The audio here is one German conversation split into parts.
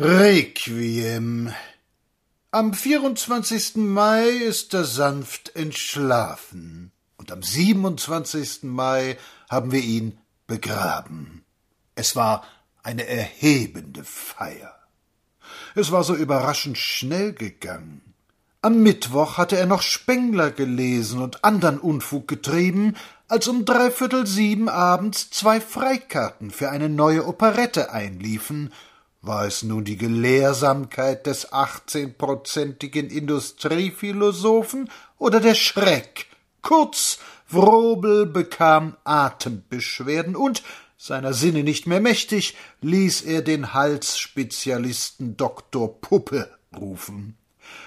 Requiem. Am 24. Mai ist er sanft entschlafen, und am 27. Mai haben wir ihn begraben. Es war eine erhebende Feier. Es war so überraschend schnell gegangen. Am Mittwoch hatte er noch Spengler gelesen und andern Unfug getrieben, als um dreiviertel sieben abends zwei Freikarten für eine neue Operette einliefen, war es nun die Gelehrsamkeit des achtzehnprozentigen Industriephilosophen oder der Schreck? Kurz, Wrobel bekam Atembeschwerden und, seiner Sinne nicht mehr mächtig, ließ er den Halsspezialisten Doktor Puppe rufen.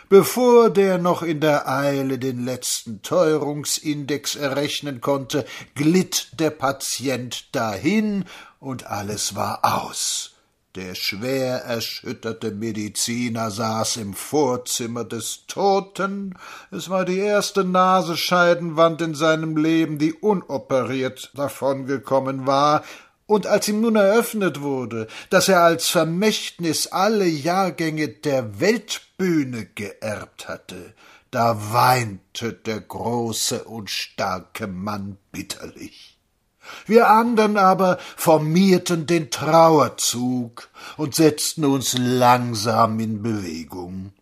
Bevor der noch in der Eile den letzten Teuerungsindex errechnen konnte, glitt der Patient dahin und alles war aus. Der schwer erschütterte Mediziner saß im Vorzimmer des Toten. Es war die erste Nasenscheidenwand in seinem Leben, die unoperiert davongekommen war, und als ihm nun eröffnet wurde, dass er als Vermächtnis alle Jahrgänge der Weltbühne geerbt hatte, da weinte der große und starke Mann bitterlich. Wir andern aber formierten den Trauerzug und setzten uns langsam in Bewegung.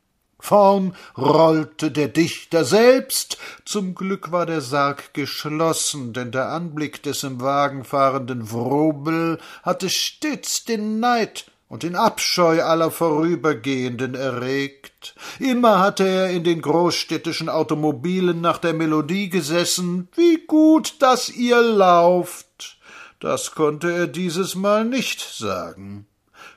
Vorn rollte der Dichter selbst, zum Glück war der Sarg geschlossen, denn der Anblick des im Wagen fahrenden Wrobel hatte stets den Neid und den Abscheu aller Vorübergehenden erregt. Immer hatte er in den großstädtischen Automobilen nach der Melodie gesessen, wie gut, dass ihr lauft. Das konnte er dieses Mal nicht sagen.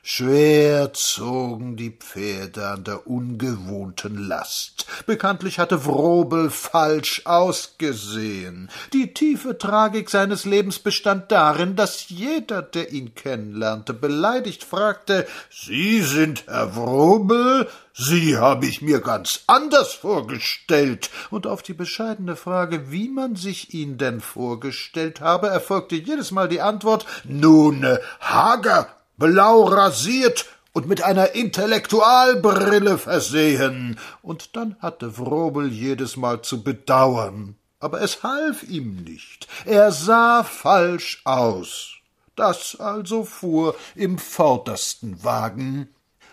Schwer zogen die Pferde an der ungewohnten Last. Bekanntlich hatte Wrobel falsch ausgesehen. Die tiefe Tragik seines Lebens bestand darin, dass jeder, der ihn kennenlernte, beleidigt fragte Sie sind Herr Wrobel? Sie habe ich mir ganz anders vorgestellt. Und auf die bescheidene Frage, wie man sich ihn denn vorgestellt habe, erfolgte jedes Mal die Antwort Nun, hager blau rasiert und mit einer Intellektualbrille versehen. Und dann hatte Wrobel jedesmal zu bedauern. Aber es half ihm nicht. Er sah falsch aus. Das also fuhr im vordersten Wagen.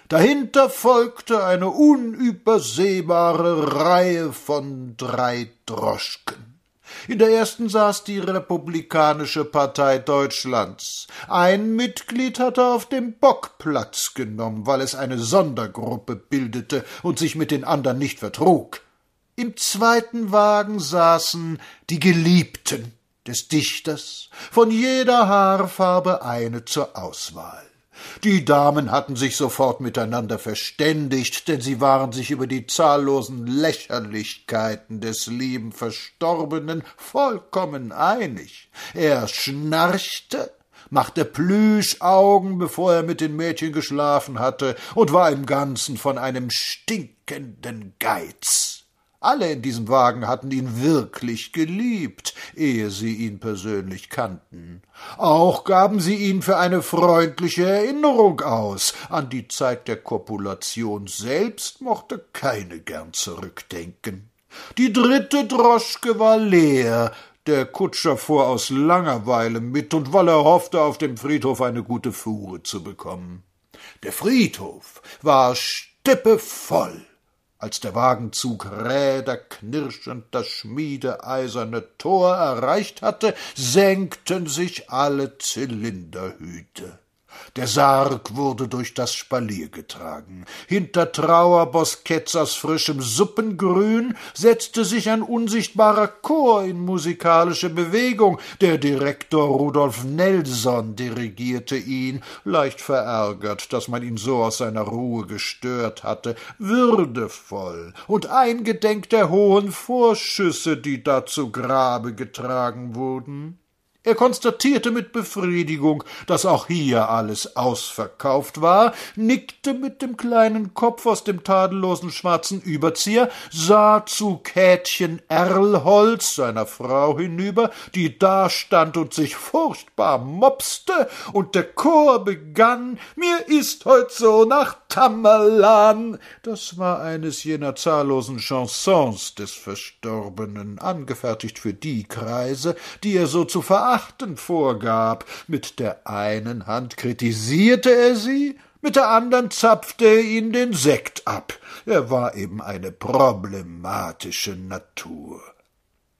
Dahinter folgte eine unübersehbare Reihe von drei Droschken. In der ersten saß die Republikanische Partei Deutschlands. Ein Mitglied hatte auf dem Bock Platz genommen, weil es eine Sondergruppe bildete und sich mit den anderen nicht vertrug. Im zweiten Wagen saßen die Geliebten des Dichters, von jeder Haarfarbe eine zur Auswahl. Die Damen hatten sich sofort miteinander verständigt, denn sie waren sich über die zahllosen Lächerlichkeiten des lieben Verstorbenen vollkommen einig. Er schnarchte, machte Plüschaugen, bevor er mit den Mädchen geschlafen hatte, und war im Ganzen von einem stinkenden Geiz. Alle in diesem Wagen hatten ihn wirklich geliebt, ehe sie ihn persönlich kannten. Auch gaben sie ihn für eine freundliche Erinnerung aus. An die Zeit der Kopulation selbst mochte keine gern zurückdenken. Die dritte Droschke war leer, der Kutscher fuhr aus Langeweile mit und weil er hoffte, auf dem Friedhof eine gute Fuhre zu bekommen. Der Friedhof war stippevoll. Als der Wagenzug räderknirschend das schmiedeeiserne Tor erreicht hatte, senkten sich alle Zylinderhüte. Der Sarg wurde durch das Spalier getragen. Hinter Trauerbosquets aus frischem Suppengrün setzte sich ein unsichtbarer Chor in musikalische Bewegung. Der Direktor Rudolf Nelson dirigierte ihn, leicht verärgert, dass man ihn so aus seiner Ruhe gestört hatte, würdevoll und eingedenk der hohen Vorschüsse, die da zu Grabe getragen wurden. Er konstatierte mit Befriedigung, dass auch hier alles ausverkauft war, nickte mit dem kleinen Kopf aus dem tadellosen schwarzen Überzieher, sah zu Kätchen Erlholz, seiner Frau, hinüber, die dastand und sich furchtbar mopste, und der Chor begann Mir ist heut so nach Tamerlan, das war eines jener zahllosen Chansons des Verstorbenen, angefertigt für die Kreise, die er so zu verachten vorgab. Mit der einen Hand kritisierte er sie, mit der andern zapfte er ihnen den Sekt ab. Er war eben eine problematische Natur.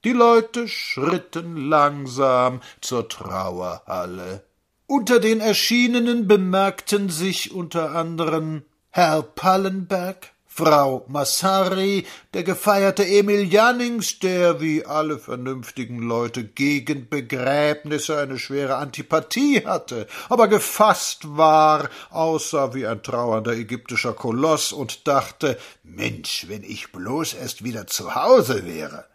Die Leute schritten langsam zur Trauerhalle. Unter den Erschienenen bemerkten sich unter anderen Herr Pallenberg, Frau Massari, der gefeierte Emil Jannings, der wie alle vernünftigen Leute gegen Begräbnisse eine schwere Antipathie hatte, aber gefasst war, aussah wie ein trauernder ägyptischer Koloss und dachte Mensch, wenn ich bloß erst wieder zu Hause wäre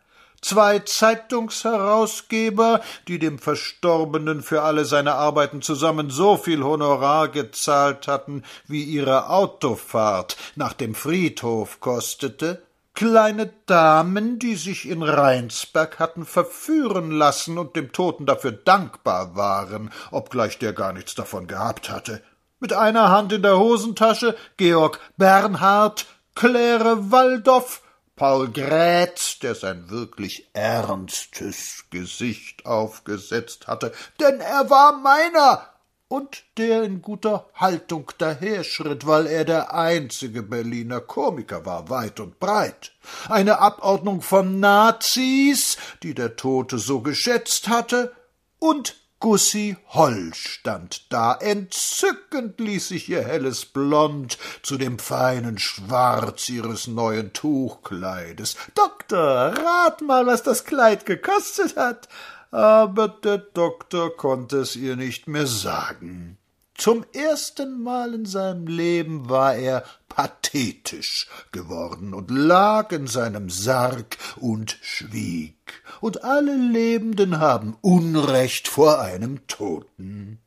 zwei Zeitungsherausgeber, die dem Verstorbenen für alle seine Arbeiten zusammen so viel Honorar gezahlt hatten, wie ihre Autofahrt nach dem Friedhof kostete, kleine Damen, die sich in Rheinsberg hatten verführen lassen und dem Toten dafür dankbar waren, obgleich der gar nichts davon gehabt hatte. Mit einer Hand in der Hosentasche Georg Bernhard, Claire Waldorf, Paul Grätz, der sein wirklich ernstes Gesicht aufgesetzt hatte, denn er war meiner, und der in guter Haltung daherschritt, weil er der einzige Berliner Komiker war, weit und breit. Eine Abordnung von Nazis, die der Tote so geschätzt hatte, und Gussi Holl stand da, entzückend ließ sich ihr helles Blond zu dem feinen Schwarz ihres neuen Tuchkleides. Doktor, rat mal, was das Kleid gekostet hat. Aber der Doktor konnte es ihr nicht mehr sagen. Zum ersten Mal in seinem Leben war er pathetisch geworden und lag in seinem Sarg und schwieg, und alle Lebenden haben Unrecht vor einem Toten.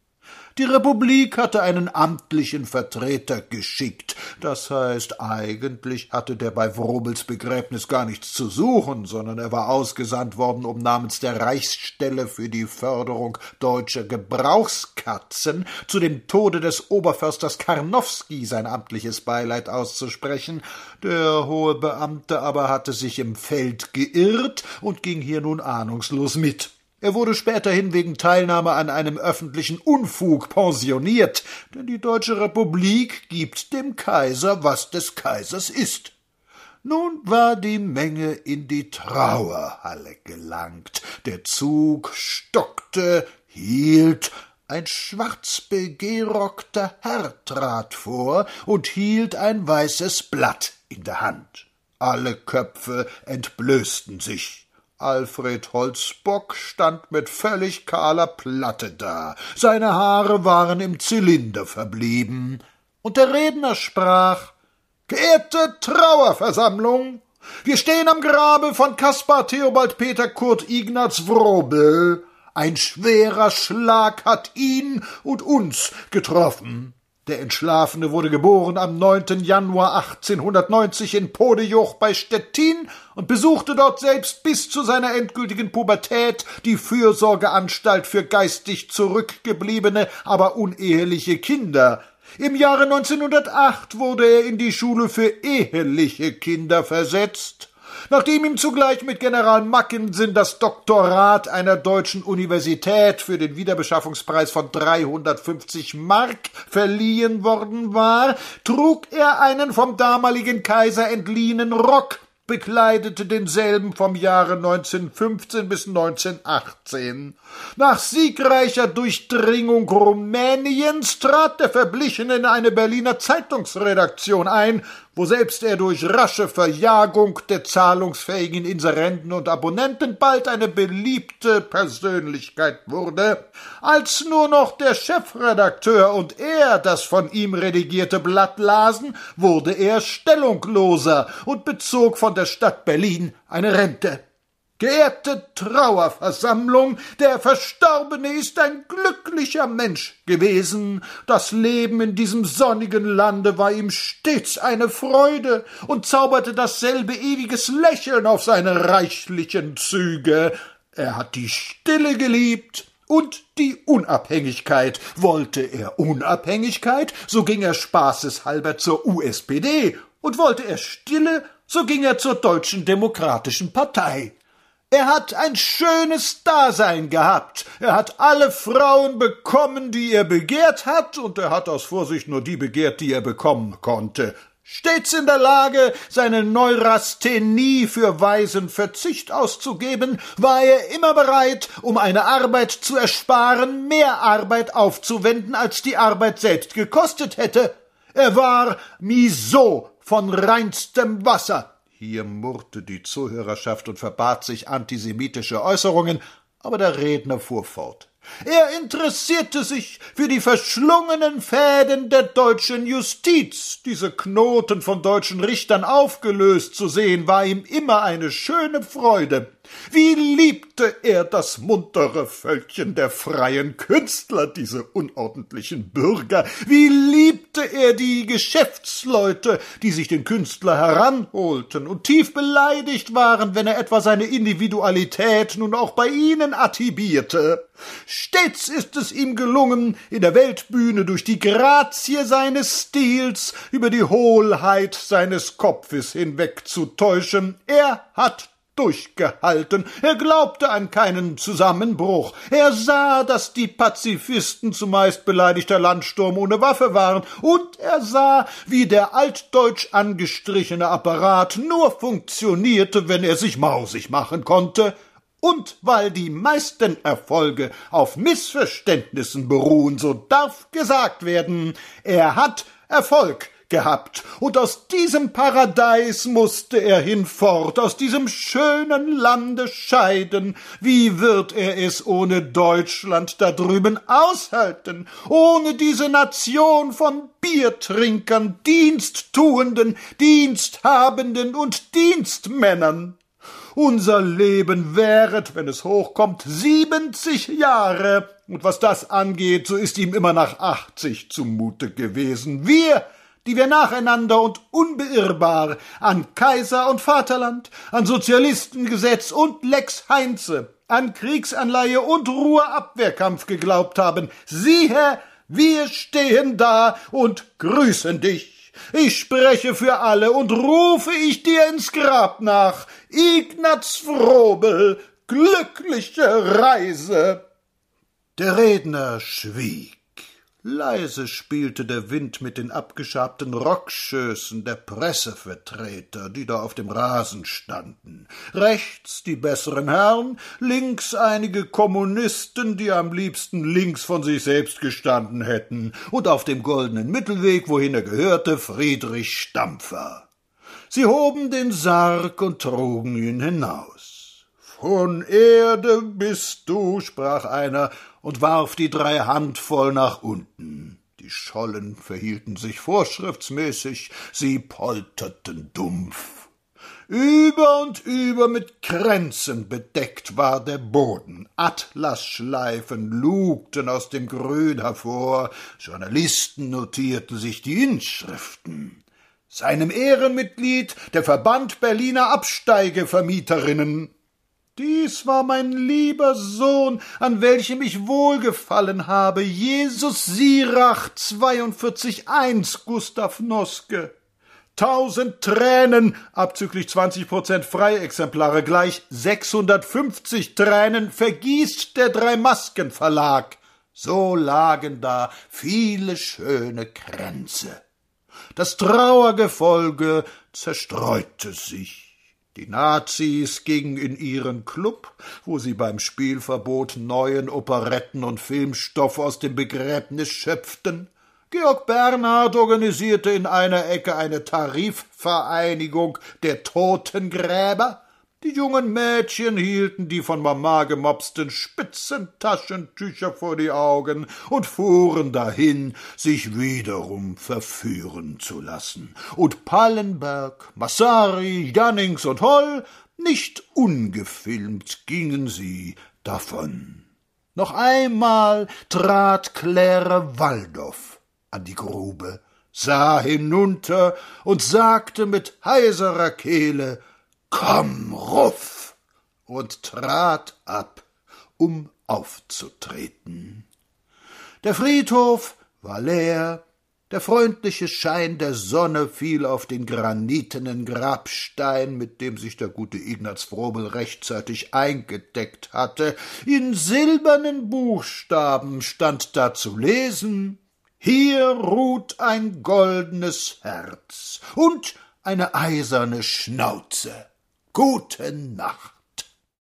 Die Republik hatte einen amtlichen Vertreter geschickt. Das heißt, eigentlich hatte der bei Wrobels Begräbnis gar nichts zu suchen, sondern er war ausgesandt worden, um namens der Reichsstelle für die Förderung deutscher Gebrauchskatzen zu dem Tode des Oberförsters Karnowski sein amtliches Beileid auszusprechen. Der hohe Beamte aber hatte sich im Feld geirrt und ging hier nun ahnungslos mit. Er wurde späterhin wegen Teilnahme an einem öffentlichen Unfug pensioniert, denn die Deutsche Republik gibt dem Kaiser, was des Kaisers ist. Nun war die Menge in die Trauerhalle gelangt. Der Zug stockte, hielt, ein schwarzbegerockter Herr trat vor und hielt ein weißes Blatt in der Hand. Alle Köpfe entblößten sich. Alfred Holzbock stand mit völlig kahler Platte da, seine Haare waren im Zylinder verblieben, und der Redner sprach Geehrte Trauerversammlung, wir stehen am Grabe von Kaspar Theobald Peter Kurt Ignaz Wrobel. Ein schwerer Schlag hat ihn und uns getroffen. Der Entschlafene wurde geboren am 9. Januar 1890 in Podejoch bei Stettin und besuchte dort selbst bis zu seiner endgültigen Pubertät die Fürsorgeanstalt für geistig zurückgebliebene, aber uneheliche Kinder. Im Jahre 1908 wurde er in die Schule für eheliche Kinder versetzt nachdem ihm zugleich mit General Mackensen das Doktorat einer deutschen Universität für den Wiederbeschaffungspreis von 350 Mark verliehen worden war, trug er einen vom damaligen Kaiser entliehenen Rock, bekleidete denselben vom Jahre 1915 bis 1918. Nach siegreicher Durchdringung Rumäniens trat der Verblichene in eine Berliner Zeitungsredaktion ein wo selbst er durch rasche Verjagung der zahlungsfähigen Inserenten und Abonnenten bald eine beliebte Persönlichkeit wurde, als nur noch der Chefredakteur und er das von ihm redigierte Blatt lasen, wurde er stellungloser und bezog von der Stadt Berlin eine Rente. Geehrte Trauerversammlung, der Verstorbene ist ein glücklicher Mensch gewesen. Das Leben in diesem sonnigen Lande war ihm stets eine Freude und zauberte dasselbe ewiges Lächeln auf seine reichlichen Züge. Er hat die Stille geliebt und die Unabhängigkeit. Wollte er Unabhängigkeit, so ging er spaßeshalber zur USPD, und wollte er Stille, so ging er zur Deutschen Demokratischen Partei. Er hat ein schönes Dasein gehabt. Er hat alle Frauen bekommen, die er begehrt hat, und er hat aus Vorsicht nur die begehrt, die er bekommen konnte. Stets in der Lage, seine Neurasthenie für weisen Verzicht auszugeben, war er immer bereit, um eine Arbeit zu ersparen, mehr Arbeit aufzuwenden, als die Arbeit selbst gekostet hätte. Er war Miso von reinstem Wasser. Hier murrte die Zuhörerschaft und verbat sich antisemitische Äußerungen, aber der Redner fuhr fort. Er interessierte sich für die verschlungenen Fäden der deutschen Justiz. Diese Knoten von deutschen Richtern aufgelöst zu sehen, war ihm immer eine schöne Freude. Wie liebte er das muntere Völkchen der freien Künstler, diese unordentlichen Bürger, wie liebte er die Geschäftsleute, die sich den Künstler heranholten und tief beleidigt waren, wenn er etwa seine Individualität nun auch bei ihnen attibierte. Stets ist es ihm gelungen, in der Weltbühne durch die Grazie seines Stils über die Hohlheit seines Kopfes hinwegzutäuschen. Er hat durchgehalten. Er glaubte an keinen Zusammenbruch. Er sah, dass die Pazifisten zumeist beleidigter Landsturm ohne Waffe waren, und er sah, wie der altdeutsch angestrichene Apparat nur funktionierte, wenn er sich mausig machen konnte. Und weil die meisten Erfolge auf Missverständnissen beruhen, so darf gesagt werden, er hat Erfolg gehabt, und aus diesem Paradies musste er hinfort, aus diesem schönen Lande scheiden. Wie wird er es ohne Deutschland da drüben aushalten, ohne diese Nation von Biertrinkern, Diensttuenden, Diensthabenden und Dienstmännern? Unser Leben währet, wenn es hochkommt, siebenzig Jahre, und was das angeht, so ist ihm immer nach achtzig zumute gewesen. Wir die wir nacheinander und unbeirrbar an Kaiser und Vaterland, an Sozialistengesetz und Lex Heinze, an Kriegsanleihe und Ruhrabwehrkampf geglaubt haben. Siehe, wir stehen da und grüßen dich. Ich spreche für alle und rufe ich dir ins Grab nach. Ignaz Frobel, glückliche Reise. Der Redner schwieg. Leise spielte der Wind mit den abgeschabten Rockschößen der Pressevertreter, die da auf dem Rasen standen. Rechts die besseren Herren, links einige Kommunisten, die am liebsten links von sich selbst gestanden hätten, und auf dem goldenen Mittelweg, wohin er gehörte, Friedrich Stampfer. Sie hoben den Sarg und trugen ihn hinaus. Von Erde bist du, sprach einer und warf die drei Handvoll nach unten. Die Schollen verhielten sich vorschriftsmäßig, sie polterten dumpf. Über und über mit Kränzen bedeckt war der Boden. Atlasschleifen lugten aus dem Grün hervor. Journalisten notierten sich die Inschriften. Seinem Ehrenmitglied der Verband Berliner Absteigevermieterinnen dies war mein lieber Sohn, an welchem ich wohlgefallen habe, Jesus Sirach 42.1, Gustav Noske. Tausend Tränen, abzüglich 20 Prozent Freiexemplare gleich 650 Tränen vergießt der Drei-Masken Verlag. So lagen da viele schöne Kränze. Das Trauergefolge zerstreute sich. Die Nazis gingen in ihren Club, wo sie beim Spielverbot neuen Operetten und Filmstoff aus dem Begräbnis schöpften. Georg Bernhard organisierte in einer Ecke eine Tarifvereinigung der Totengräber. Die jungen Mädchen hielten die von Mama gemopsten Spitzentaschentücher vor die Augen und fuhren dahin, sich wiederum verführen zu lassen. Und Pallenberg, Massari, Jannings und Holl, nicht ungefilmt gingen sie davon. Noch einmal trat Claire Waldorf an die Grube, sah hinunter und sagte mit heiserer Kehle Komm, Ruff! und trat ab, um aufzutreten. Der Friedhof war leer, der freundliche Schein der Sonne fiel auf den granitenen Grabstein, mit dem sich der gute Ignaz Frobel rechtzeitig eingedeckt hatte. In silbernen Buchstaben stand da zu lesen Hier ruht ein goldenes Herz und eine eiserne Schnauze. Gute Nacht.